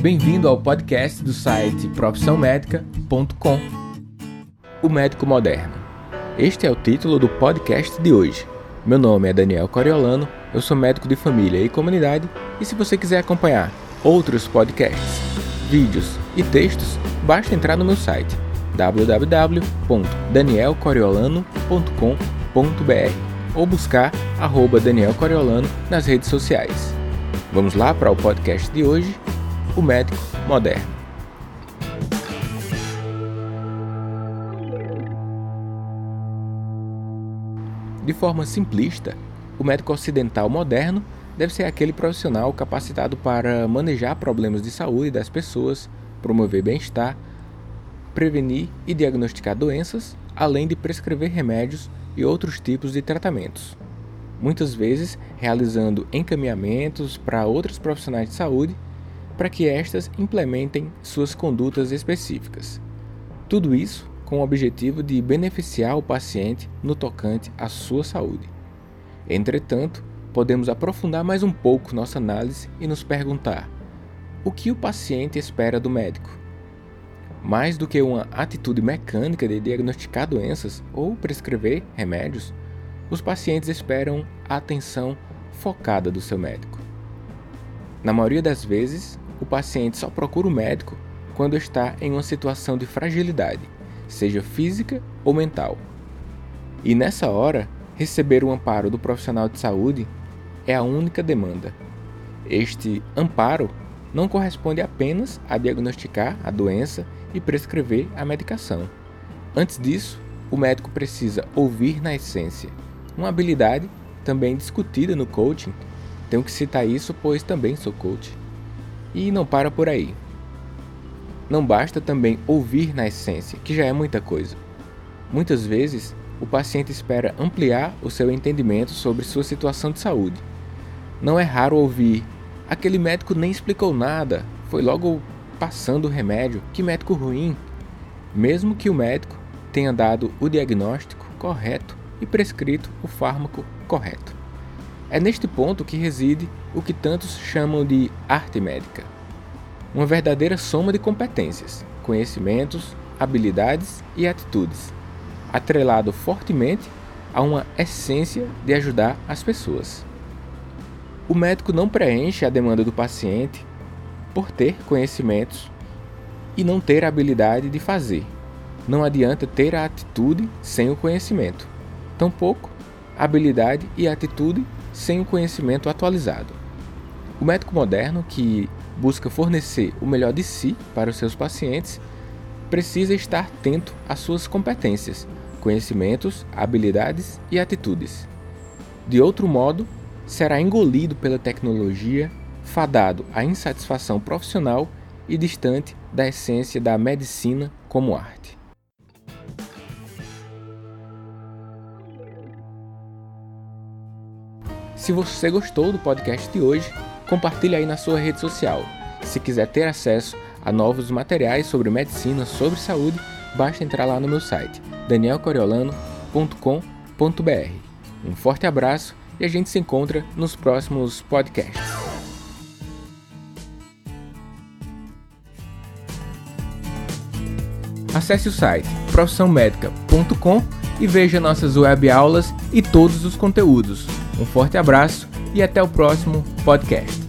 Bem-vindo ao podcast do site profissãomedica.com. O médico moderno. Este é o título do podcast de hoje. Meu nome é Daniel Coriolano, eu sou médico de família e comunidade, e se você quiser acompanhar outros podcasts, vídeos e textos, basta entrar no meu site www.danielcoriolano.com.br ou buscar arroba Daniel Coriolano nas redes sociais. Vamos lá para o podcast de hoje, médico moderno. De forma simplista, o médico ocidental moderno deve ser aquele profissional capacitado para manejar problemas de saúde das pessoas, promover bem-estar, prevenir e diagnosticar doenças, além de prescrever remédios e outros tipos de tratamentos. Muitas vezes realizando encaminhamentos para outros profissionais de saúde para que estas implementem suas condutas específicas. Tudo isso com o objetivo de beneficiar o paciente no tocante à sua saúde. Entretanto, podemos aprofundar mais um pouco nossa análise e nos perguntar: o que o paciente espera do médico? Mais do que uma atitude mecânica de diagnosticar doenças ou prescrever remédios, os pacientes esperam a atenção focada do seu médico. Na maioria das vezes, o paciente só procura o médico quando está em uma situação de fragilidade, seja física ou mental. E nessa hora, receber o amparo do profissional de saúde é a única demanda. Este amparo não corresponde apenas a diagnosticar a doença e prescrever a medicação. Antes disso, o médico precisa ouvir na essência, uma habilidade também discutida no coaching. Tenho que citar isso, pois também sou coach. E não para por aí. Não basta também ouvir na essência, que já é muita coisa. Muitas vezes, o paciente espera ampliar o seu entendimento sobre sua situação de saúde. Não é raro ouvir: aquele médico nem explicou nada, foi logo passando o remédio, que médico ruim. Mesmo que o médico tenha dado o diagnóstico correto e prescrito o fármaco correto. É neste ponto que reside o que tantos chamam de arte médica. Uma verdadeira soma de competências, conhecimentos, habilidades e atitudes, atrelado fortemente a uma essência de ajudar as pessoas. O médico não preenche a demanda do paciente por ter conhecimentos e não ter a habilidade de fazer. Não adianta ter a atitude sem o conhecimento. Tampouco habilidade e atitude sem o conhecimento atualizado. O médico moderno, que busca fornecer o melhor de si para os seus pacientes, precisa estar atento às suas competências, conhecimentos, habilidades e atitudes. De outro modo, será engolido pela tecnologia, fadado à insatisfação profissional e distante da essência da medicina como arte. Se você gostou do podcast de hoje, compartilhe aí na sua rede social. Se quiser ter acesso a novos materiais sobre medicina, sobre saúde, basta entrar lá no meu site danielcoriolano.com.br. Um forte abraço e a gente se encontra nos próximos podcasts. Acesse o site profissãomedica.com e veja nossas web aulas e todos os conteúdos. Um forte abraço e até o próximo podcast.